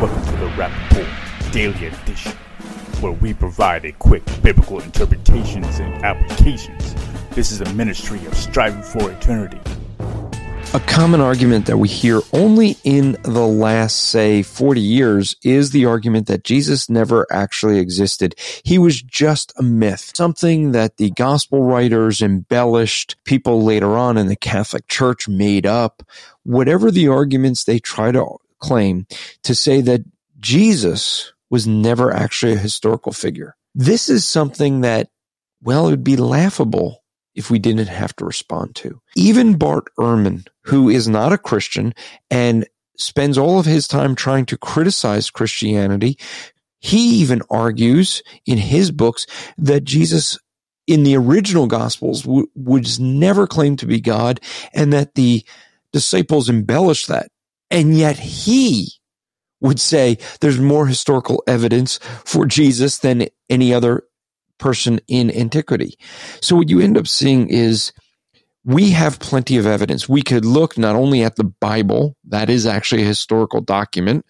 Rapp Report Daily Edition, where we provide a quick biblical interpretations and applications. This is a ministry of striving for eternity. A common argument that we hear only in the last, say, 40 years is the argument that Jesus never actually existed. He was just a myth, something that the gospel writers embellished, people later on in the Catholic Church made up. Whatever the arguments they try to claim to say that Jesus was never actually a historical figure. This is something that, well, it would be laughable if we didn't have to respond to. Even Bart Ehrman, who is not a Christian and spends all of his time trying to criticize Christianity, he even argues in his books that Jesus in the original gospels w- was never claimed to be God and that the disciples embellished that. And yet he would say there's more historical evidence for Jesus than any other person in antiquity. So what you end up seeing is we have plenty of evidence. We could look not only at the Bible, that is actually a historical document,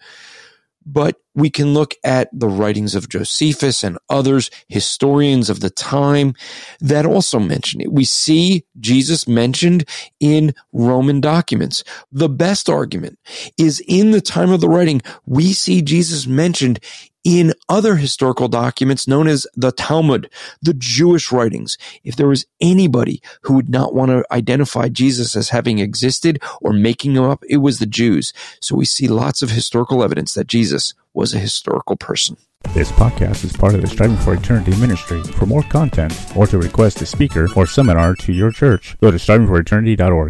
but we can look at the writings of Josephus and others, historians of the time that also mention it. We see Jesus mentioned in Roman documents. The best argument is in the time of the writing, we see Jesus mentioned in other historical documents known as the Talmud, the Jewish writings. If there was anybody who would not want to identify Jesus as having existed or making him up, it was the Jews. So we see lots of historical evidence that Jesus was a historical person. This podcast is part of the Striving for Eternity ministry. For more content or to request a speaker or seminar to your church, go to strivingforeternity.org.